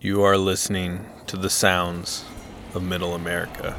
You are listening to the sounds of Middle America.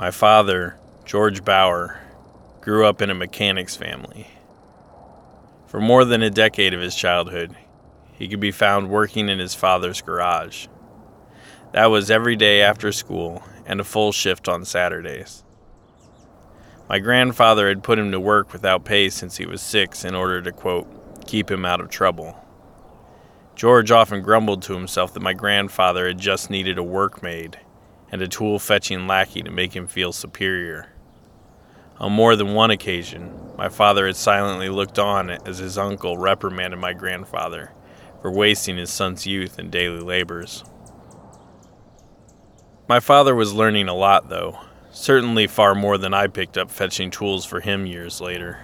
My father, George Bauer, grew up in a mechanic's family. For more than a decade of his childhood, he could be found working in his father's garage. That was every day after school and a full shift on Saturdays. My grandfather had put him to work without pay since he was six in order to, quote, keep him out of trouble. George often grumbled to himself that my grandfather had just needed a workmaid and a tool fetching lackey to make him feel superior. On more than one occasion, my father had silently looked on as his uncle reprimanded my grandfather for wasting his son's youth in daily labors. My father was learning a lot, though, certainly far more than I picked up fetching tools for him years later.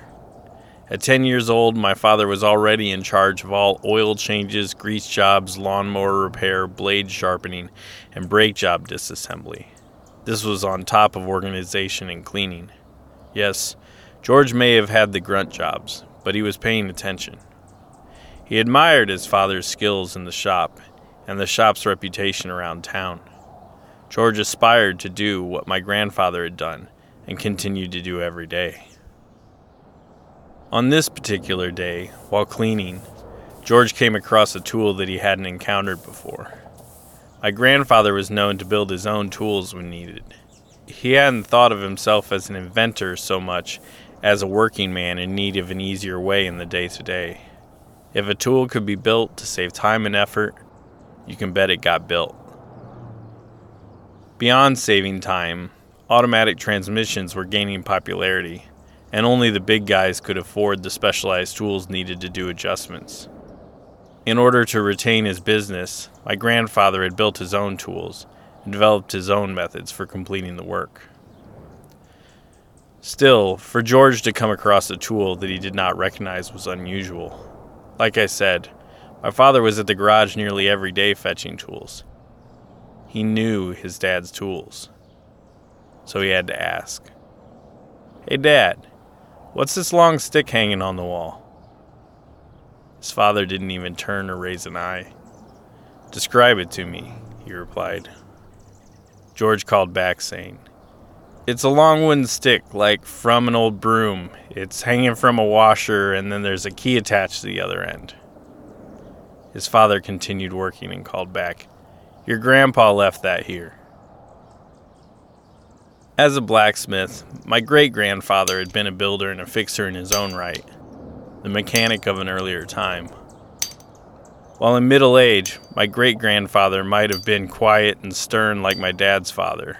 At 10 years old, my father was already in charge of all oil changes, grease jobs, lawnmower repair, blade sharpening, and brake job disassembly. This was on top of organization and cleaning. Yes, George may have had the grunt jobs, but he was paying attention. He admired his father's skills in the shop and the shop's reputation around town. George aspired to do what my grandfather had done and continued to do every day. On this particular day, while cleaning, George came across a tool that he hadn't encountered before. My grandfather was known to build his own tools when needed. He hadn't thought of himself as an inventor so much as a working man in need of an easier way in the day to day. If a tool could be built to save time and effort, you can bet it got built. Beyond saving time, automatic transmissions were gaining popularity and only the big guys could afford the specialized tools needed to do adjustments. In order to retain his business, my grandfather had built his own tools and developed his own methods for completing the work. Still, for George to come across a tool that he did not recognize was unusual. Like I said, my father was at the garage nearly every day fetching tools. He knew his dad's tools. So he had to ask Hey, Dad, What's this long stick hanging on the wall? His father didn't even turn or raise an eye. Describe it to me, he replied. George called back, saying, It's a long wooden stick, like from an old broom. It's hanging from a washer, and then there's a key attached to the other end. His father continued working and called back, Your grandpa left that here. As a blacksmith, my great grandfather had been a builder and a fixer in his own right, the mechanic of an earlier time. While in middle age, my great grandfather might have been quiet and stern like my dad's father.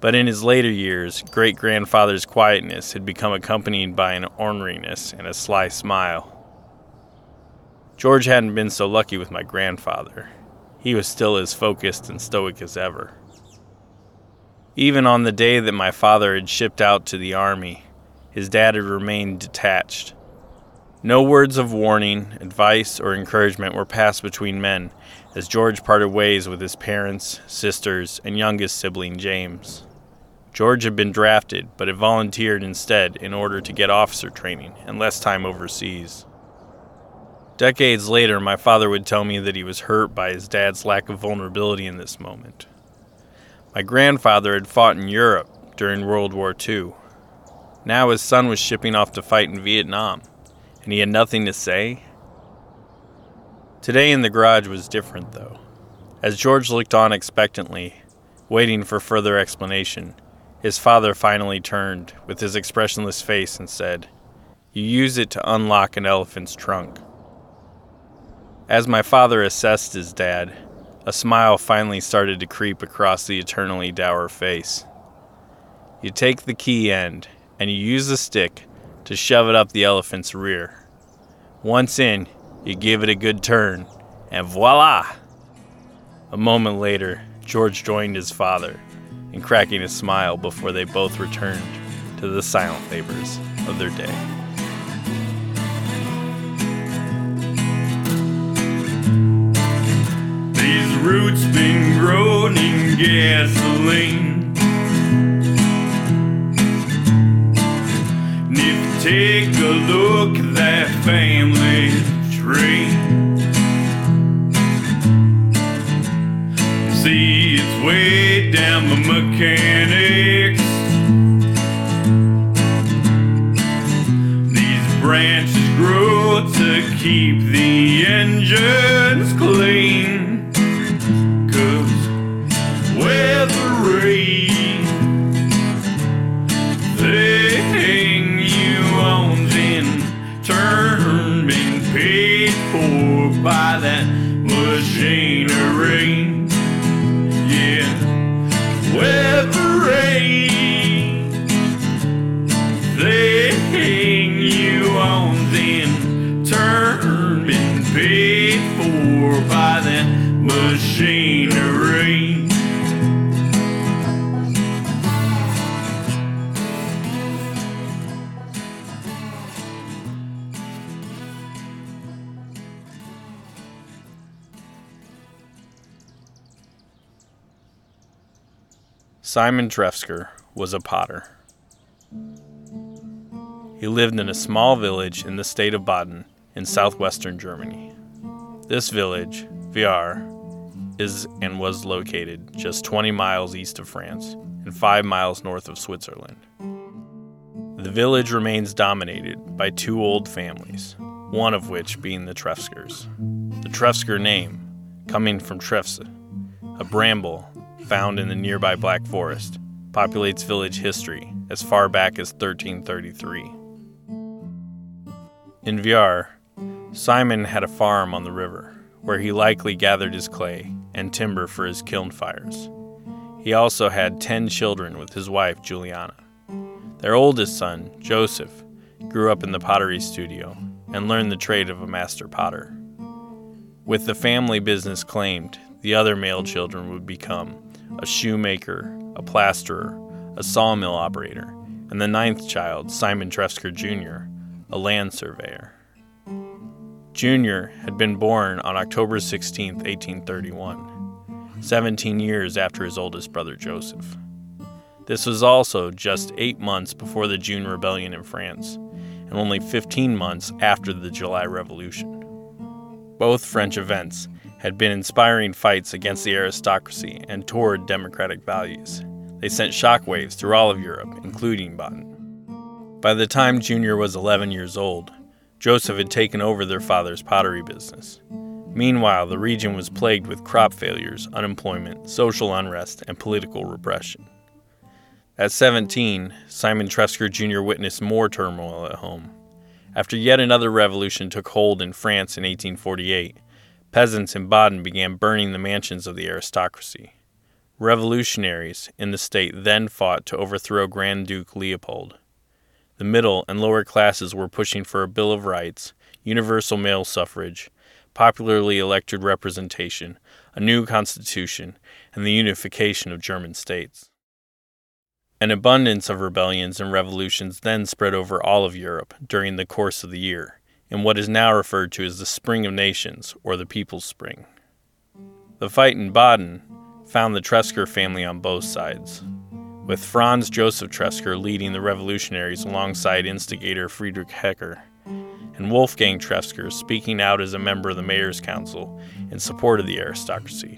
But in his later years, great grandfather's quietness had become accompanied by an orneriness and a sly smile. George hadn't been so lucky with my grandfather. He was still as focused and stoic as ever. Even on the day that my father had shipped out to the army, his dad had remained detached. No words of warning, advice, or encouragement were passed between men as George parted ways with his parents, sisters, and youngest sibling James. George had been drafted, but had volunteered instead in order to get officer training and less time overseas. Decades later, my father would tell me that he was hurt by his dad's lack of vulnerability in this moment. My grandfather had fought in Europe during World War II. Now his son was shipping off to fight in Vietnam and he had nothing to say? Today in the garage was different, though. As George looked on expectantly, waiting for further explanation, his father finally turned with his expressionless face and said, You use it to unlock an elephant's trunk. As my father assessed his dad, a smile finally started to creep across the eternally dour face. You take the key end and you use the stick to shove it up the elephant's rear. Once in, you give it a good turn, and voila! A moment later, George joined his father in cracking a smile before they both returned to the silent labors of their day. These roots been grown in gasoline. Take a look at that family tree. See, it's way down the mechanics. These branches grow to keep the engines clean. Simon Trefzger was a potter. He lived in a small village in the state of Baden in southwestern Germany. This village, Viar, is and was located just 20 miles east of France and 5 miles north of Switzerland. The village remains dominated by two old families, one of which being the Trefzgers. The Trefzger name, coming from Trefse, a bramble found in the nearby Black Forest, populates village history as far back as 1333. In Viar, Simon had a farm on the river where he likely gathered his clay and timber for his kiln fires. He also had 10 children with his wife, Juliana. Their oldest son, Joseph, grew up in the pottery studio and learned the trade of a master potter. With the family business claimed, the other male children would become a shoemaker, a plasterer, a sawmill operator, and the ninth child, Simon Trefzger Jr., a land surveyor. Jr. had been born on October 16, 1831, 17 years after his oldest brother Joseph. This was also just eight months before the June Rebellion in France, and only 15 months after the July Revolution. Both French events had been inspiring fights against the aristocracy and toward democratic values. They sent shockwaves through all of Europe, including Baden. By the time Junior was 11 years old, Joseph had taken over their father's pottery business. Meanwhile, the region was plagued with crop failures, unemployment, social unrest, and political repression. At 17, Simon Trefzger Jr. witnessed more turmoil at home. After yet another revolution took hold in France in 1848, Peasants in Baden began burning the mansions of the aristocracy. Revolutionaries in the state then fought to overthrow Grand Duke Leopold. The middle and lower classes were pushing for a Bill of Rights, universal male suffrage, popularly elected representation, a new constitution, and the unification of German states. An abundance of rebellions and revolutions then spread over all of Europe during the course of the year in what is now referred to as the Spring of Nations or the People's Spring. The fight in Baden found the Trefzger family on both sides, with Franz Joseph Trefzger leading the revolutionaries alongside instigator Friedrich Hecker, and Wolfgang Trefzger speaking out as a member of the Mayor's Council in support of the aristocracy.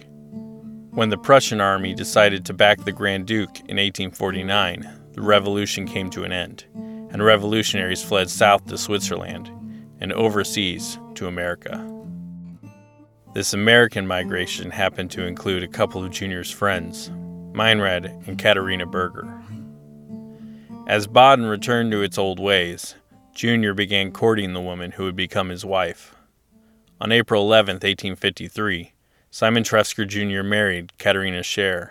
When the Prussian army decided to back the Grand Duke in 1849, the revolution came to an end, and revolutionaries fled south to Switzerland and overseas to America. This American migration happened to include a couple of Junior's friends, Meinrad and Katharina Berger. As Baden returned to its old ways, Junior began courting the woman who would become his wife. On April 11, 1853, Simon Trefzger Jr. married Katharina Scher.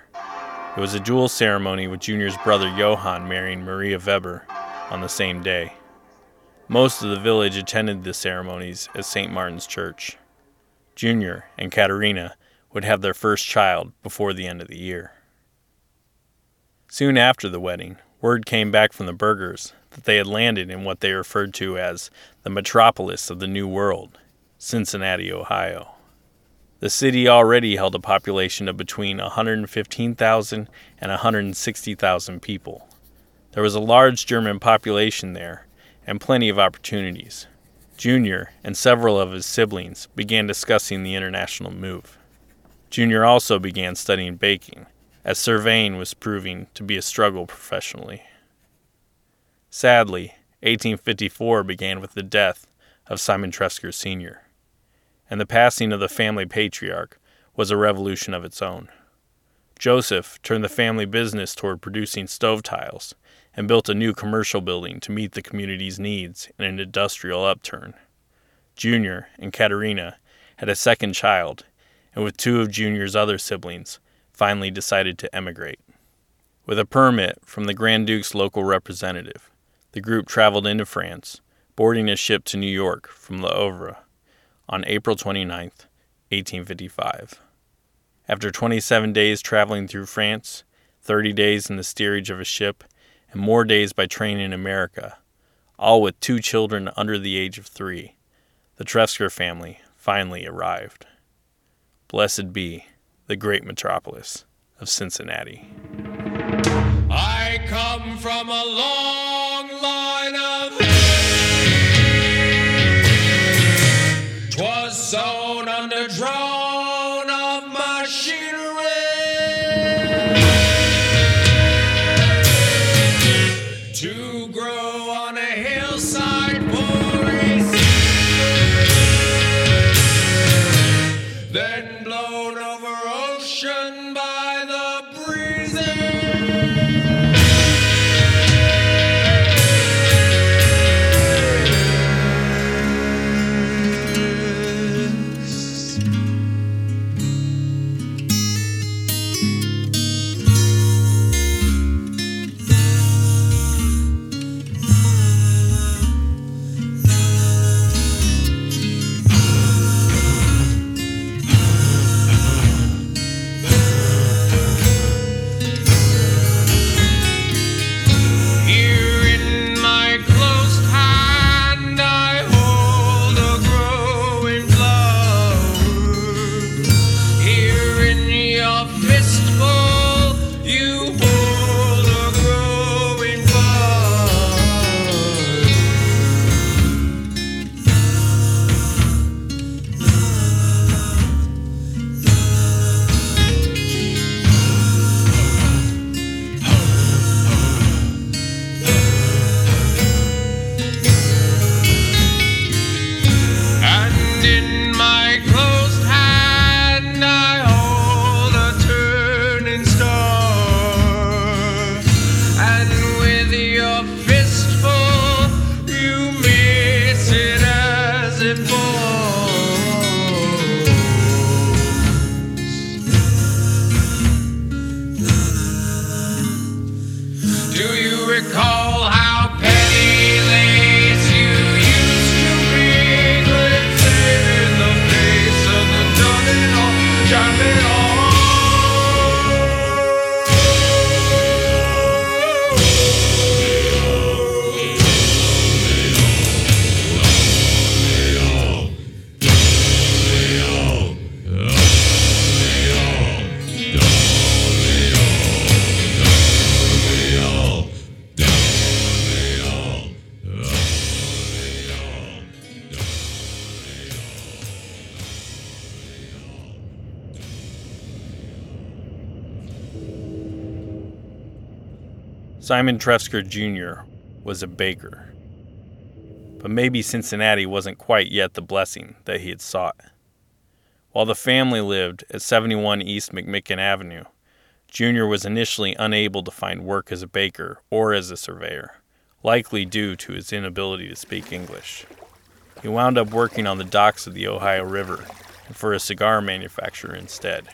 It was a dual ceremony with Junior's brother Johann marrying Maria Weber on the same day. Most of the village attended the ceremonies at St. Martin's Church. Junior and Katerina would have their first child before the end of the year. Soon after the wedding, word came back from the Bergers that they had landed in what they referred to as the metropolis of the New World, Cincinnati, Ohio. The city already held a population of between 115,000 and 160,000 people. There was a large German population there and plenty of opportunities. Junior and several of his siblings began discussing the international move. Junior also began studying baking, as surveying was proving to be a struggle professionally. Sadly, 1854 began with the death of Simon Trefzger Sr and the passing of the family patriarch was a revolution of its own. Joseph turned the family business toward producing stove tiles and built a new commercial building to meet the community's needs in an industrial upturn. Junior and Katharina had a second child, and with two of Junior's other siblings, finally decided to emigrate. With a permit from the Grand Duke's local representative, the group traveled into France, boarding a ship to New York from Le Havre on April 29, 1855. After 27 days traveling through France, 30 days in the steerage of a ship, and more days by train in America, all with two children under the age of three, the Trefzger family finally arrived. Blessed be the great metropolis of Cincinnati. I come from a long me. Simon Trefzger Jr. was a baker. But maybe Cincinnati wasn't quite yet the blessing that he had sought. While the family lived at 71 East McMicken Avenue, Jr. was initially unable to find work as a baker or as a surveyor, likely due to his inability to speak English. He wound up working on the docks of the Ohio River and for a cigar manufacturer instead.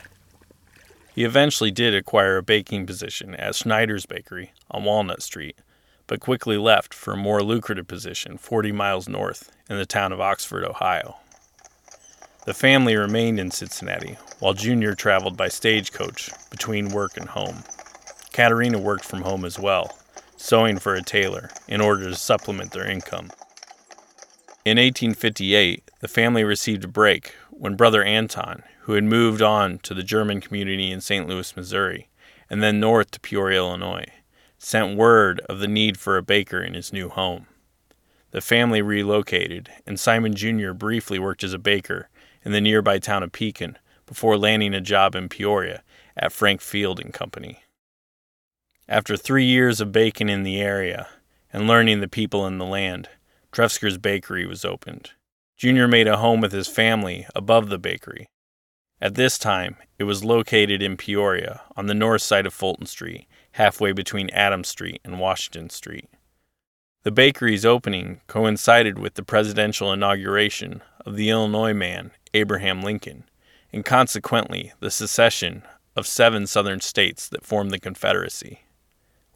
He eventually did acquire a baking position at Schneider's Bakery on Walnut Street, but quickly left for a more lucrative position 40 miles north in the town of Oxford, Ohio. The family remained in Cincinnati while Junior traveled by stagecoach between work and home. Katerina worked from home as well, sewing for a tailor in order to supplement their income. In 1858, the family received a break when brother Anton, who had moved on to the German community in St. Louis, Missouri, and then north to Peoria, Illinois, sent word of the need for a baker in his new home. The family relocated, and Simon Jr. briefly worked as a baker in the nearby town of Pekin before landing a job in Peoria at Frank Field and Company. After three years of baking in the area and learning the people in the land, Trefzger's Bakery was opened. Junior made a home with his family above the bakery at this time, it was located in Peoria on the north side of Fulton Street, halfway between Adams Street and Washington Street. The bakery's opening coincided with the presidential inauguration of the Illinois man Abraham Lincoln, and consequently the secession of seven southern states that formed the Confederacy.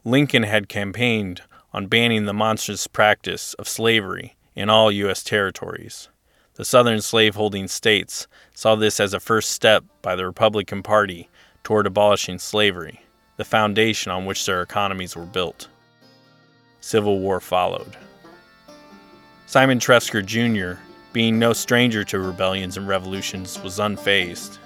Lincoln had campaigned on banning the monstrous practice of slavery in all U.S. territories. The southern slaveholding states saw this as a first step by the Republican Party toward abolishing slavery, the foundation on which their economies were built. Civil War followed. Simon Trefzger Jr., being no stranger to rebellions and revolutions, was unfazed.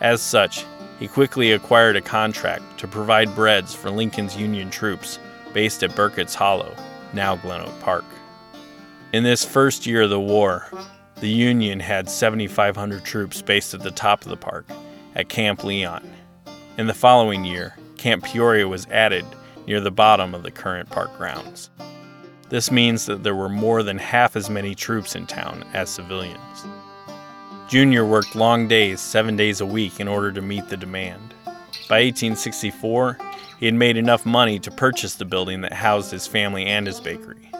As such, he quickly acquired a contract to provide breads for Lincoln's Union troops based at Burkitt's Hollow, now Glen Oak Park. In this first year of the war, the Union had 7,500 troops based at the top of the park at Camp Lyon. In the following year, Camp Peoria was added near the bottom of the current park grounds. This means that there were more than half as many troops in town as civilians. Junior worked long days, seven days a week, in order to meet the demand. By 1864, he had made enough money to purchase the building that housed his family and his bakery.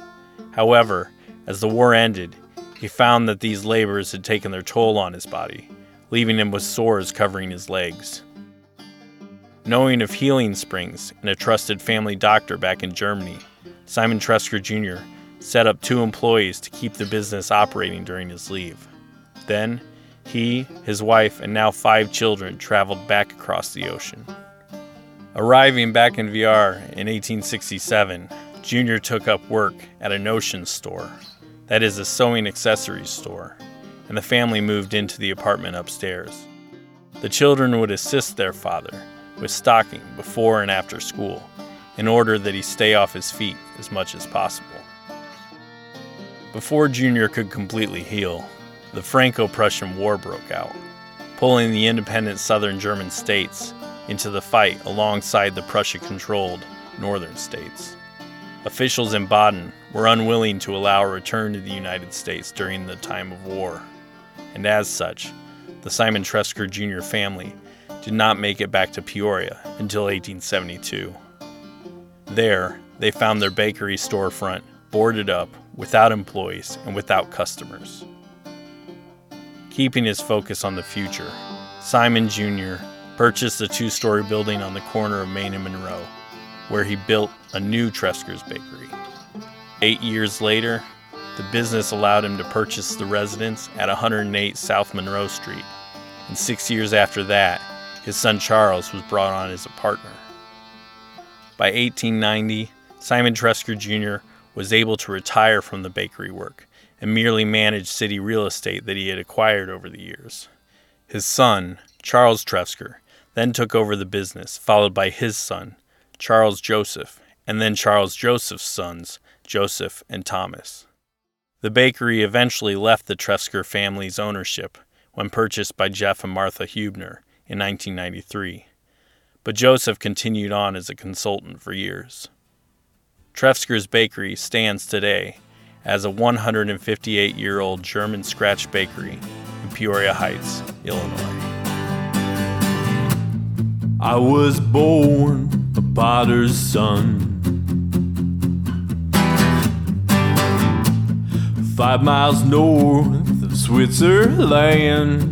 However, as the war ended, he found that these labors had taken their toll on his body, leaving him with sores covering his legs. Knowing of healing springs and a trusted family doctor back in Germany, Simon Trefzger Jr. set up two employees to keep the business operating during his leave. Then, he, his wife, and now five children traveled back across the ocean. Arriving back in VR in 1867, Jr. took up work at an ocean store that is a sewing accessories store, and the family moved into the apartment upstairs. The children would assist their father with stocking before and after school in order that he stay off his feet as much as possible. Before Junior could completely heal, the Franco Prussian War broke out, pulling the independent southern German states into the fight alongside the Prussia controlled northern states. Officials in Baden were unwilling to allow a return to the United States during the time of war, and as such, the Simon Trefzger Jr. family did not make it back to Peoria until 1872. There, they found their bakery storefront boarded up, without employees and without customers. Keeping his focus on the future, Simon Jr. purchased a two story building on the corner of Main and Monroe where he built a new Trefzger's Bakery. Eight years later, the business allowed him to purchase the residence at 108 South Monroe Street, and six years after that, his son Charles was brought on as a partner. By 1890, Simon Trefzger Jr. was able to retire from the bakery work and merely manage city real estate that he had acquired over the years. His son, Charles Trefzger, then took over the business, followed by his son, Charles Joseph, and then Charles Joseph's sons, Joseph and Thomas. The bakery eventually left the Trefzger family's ownership when purchased by Jeff and Martha Hubner in 1993, but Joseph continued on as a consultant for years. Trefzger's Bakery stands today as a 158 year old German scratch bakery in Peoria Heights, Illinois. I was born potter's son. Five miles north of Switzerland.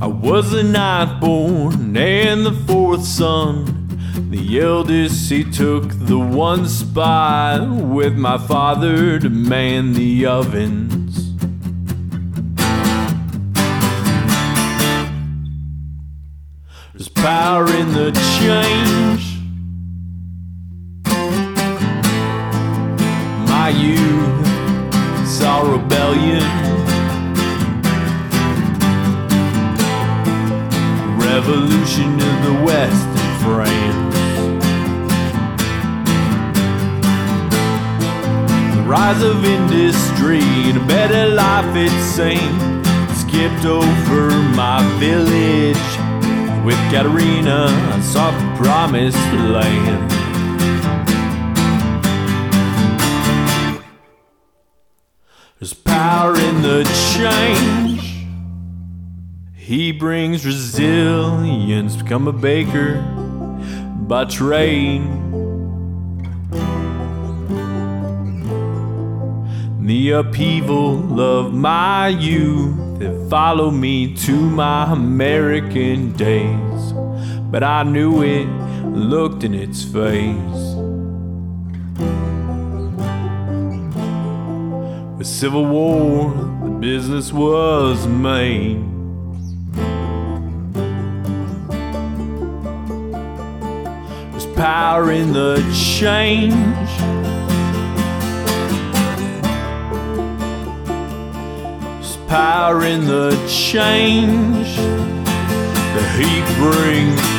I was the ninth born and the fourth son. The eldest, he took the one spot with my father to man the ovens. Power in the change. My youth saw rebellion. Revolution in the West and France. The rise of industry and a better life it seemed. Skipped over my village with Katerina. I sought the promised land. There's power in the change. He brings resilience, become a baker by trade. The upheaval of my youth that followed me to my American days. But I knew it, looked in its face. With Civil War, the business was made. There's power in the change. Power in the change that he brings.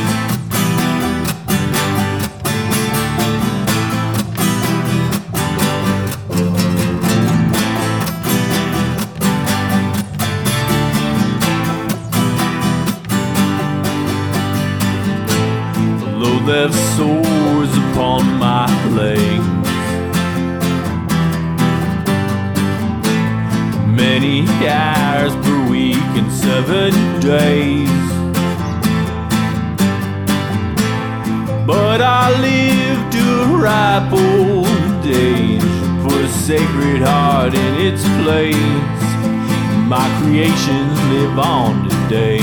Creations live on today.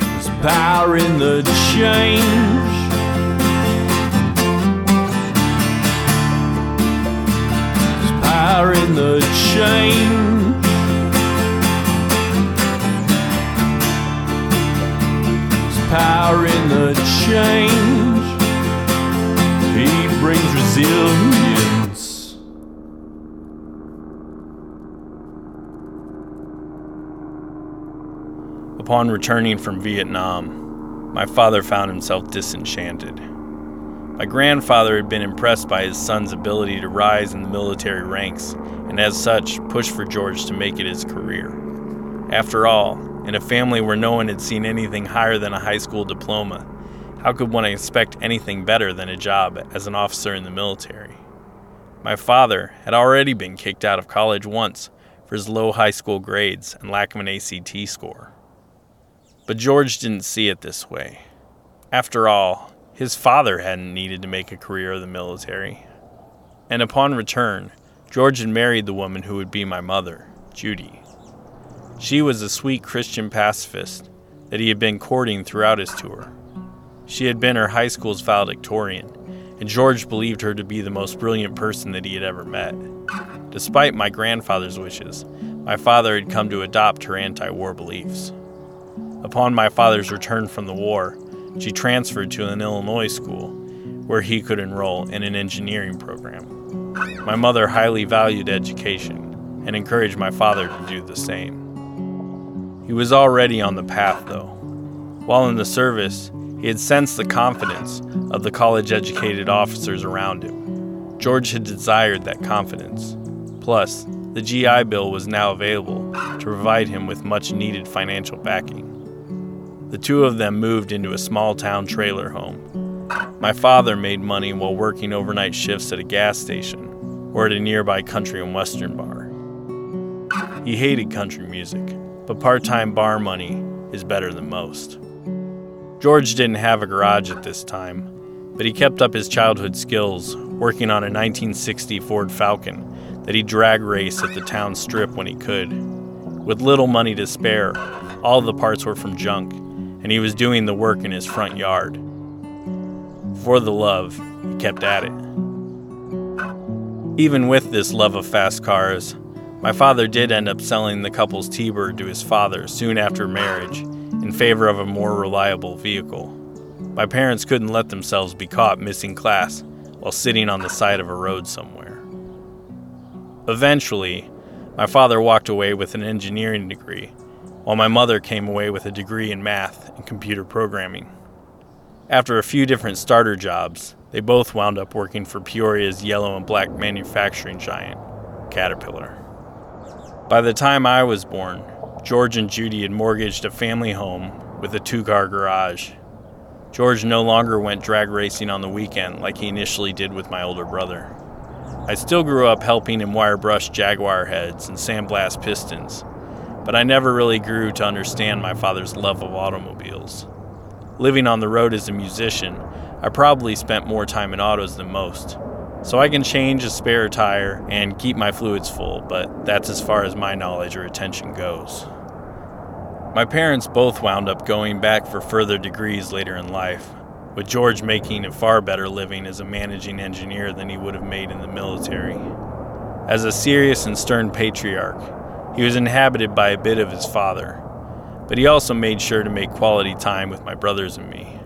There's power in the change. There's power in the change. There's power in the change. He brings resilience. Upon returning from Vietnam, my father found himself disenchanted. My grandfather had been impressed by his son's ability to rise in the military ranks, and as such, pushed for George to make it his career. After all, in a family where no one had seen anything higher than a high school diploma, how could one expect anything better than a job as an officer in the military? My father had already been kicked out of college once for his low high school grades and lack of an ACT score. But George didn't see it this way. After all, his father hadn't needed to make a career of the military. And upon return, George had married the woman who would be my mother, Judy. She was a sweet Christian pacifist that he had been courting throughout his tour. She had been her high school's valedictorian, and George believed her to be the most brilliant person that he had ever met. Despite my grandfather's wishes, my father had come to adopt her anti war beliefs. Upon my father's return from the war, she transferred to an Illinois school where he could enroll in an engineering program. My mother highly valued education and encouraged my father to do the same. He was already on the path, though. While in the service, he had sensed the confidence of the college educated officers around him. George had desired that confidence. Plus, The GI Bill was now available to provide him with much needed financial backing. The two of them moved into a small town trailer home. My father made money while working overnight shifts at a gas station or at a nearby country and western bar. He hated country music, but part time bar money is better than most. George didn't have a garage at this time, but he kept up his childhood skills working on a 1960 Ford Falcon that he'd drag raced at the town strip when he could. With little money to spare, all the parts were from junk, and he was doing the work in his front yard. For the love, he kept at it. Even with this love of fast cars, my father did end up selling the couple's T Bird to his father soon after marriage in favor of a more reliable vehicle. My parents couldn't let themselves be caught missing class while sitting on the side of a road somewhere. Eventually, my father walked away with an engineering degree, while my mother came away with a degree in math and computer programming. After a few different starter jobs, they both wound up working for Peoria's yellow and black manufacturing giant, Caterpillar. By the time I was born, George and Judy had mortgaged a family home with a two car garage. George no longer went drag racing on the weekend like he initially did with my older brother. I still grew up helping him wire brush Jaguar heads and sandblast pistons, but I never really grew to understand my father's love of automobiles. Living on the road as a musician, I probably spent more time in autos than most, so I can change a spare tire and keep my fluids full, but that's as far as my knowledge or attention goes. My parents both wound up going back for further degrees later in life, with George making a far better living as a managing engineer than he would have made in the military. As a serious and stern patriarch, he was inhabited by a bit of his father, but he also made sure to make quality time with my brothers and me.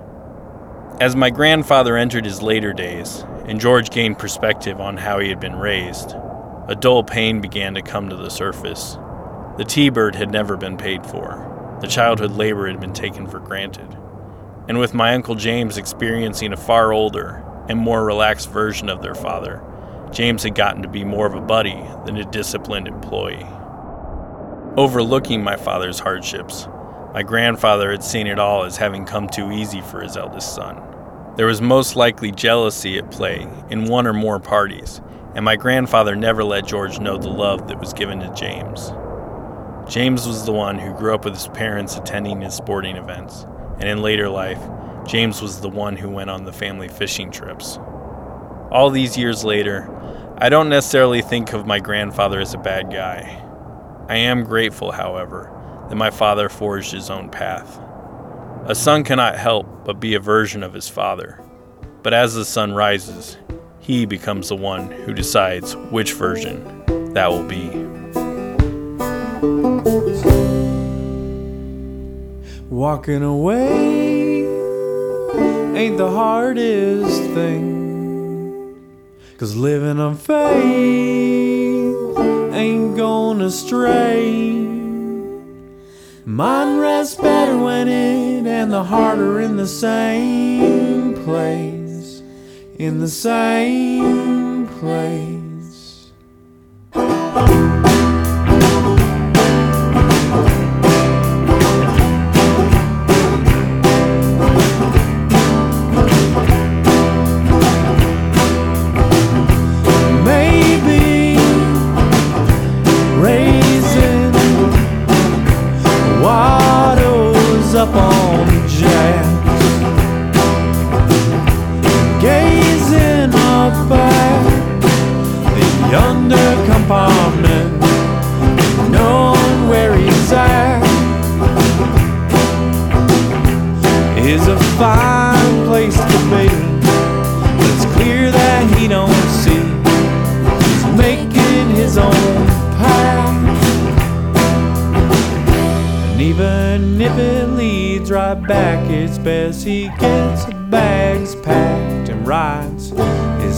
As my grandfather entered his later days, and George gained perspective on how he had been raised, a dull pain began to come to the surface. The T Bird had never been paid for, the childhood labor had been taken for granted. And with my Uncle James experiencing a far older and more relaxed version of their father, James had gotten to be more of a buddy than a disciplined employee. Overlooking my father's hardships, my grandfather had seen it all as having come too easy for his eldest son. There was most likely jealousy at play in one or more parties, and my grandfather never let George know the love that was given to James. James was the one who grew up with his parents attending his sporting events, and in later life, James was the one who went on the family fishing trips. All these years later, I don't necessarily think of my grandfather as a bad guy. I am grateful, however, that my father forged his own path. A son cannot help but be a version of his father, but as the sun rises, he becomes the one who decides which version that will be. Walking away ain't the hardest thing. Cause living on faith ain't gonna stray. Mind rests better when it and the heart are in the same place. In the same place.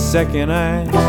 Second act.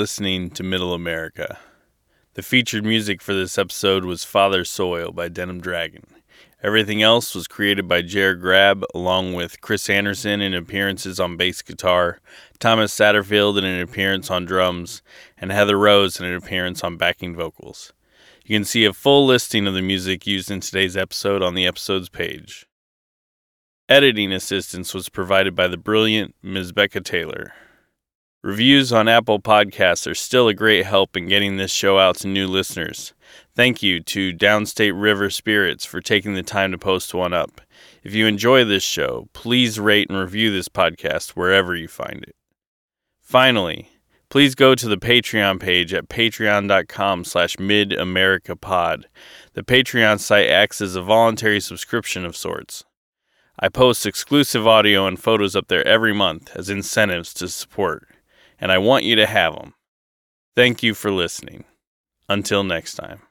Listening to Middle America. The featured music for this episode was Father Soil by Denim Dragon. Everything else was created by Jared Grab, along with Chris Anderson in appearances on bass guitar, Thomas Satterfield in an appearance on drums, and Heather Rose in an appearance on backing vocals. You can see a full listing of the music used in today's episode on the episode's page. Editing assistance was provided by the brilliant Ms. Becca Taylor. Reviews on Apple Podcasts are still a great help in getting this show out to new listeners. Thank you to Downstate River Spirits for taking the time to post one up. If you enjoy this show, please rate and review this podcast wherever you find it. Finally, please go to the Patreon page at patreon.com slash midamericapod. The Patreon site acts as a voluntary subscription of sorts. I post exclusive audio and photos up there every month as incentives to support and I want you to have them. Thank you for listening. Until next time.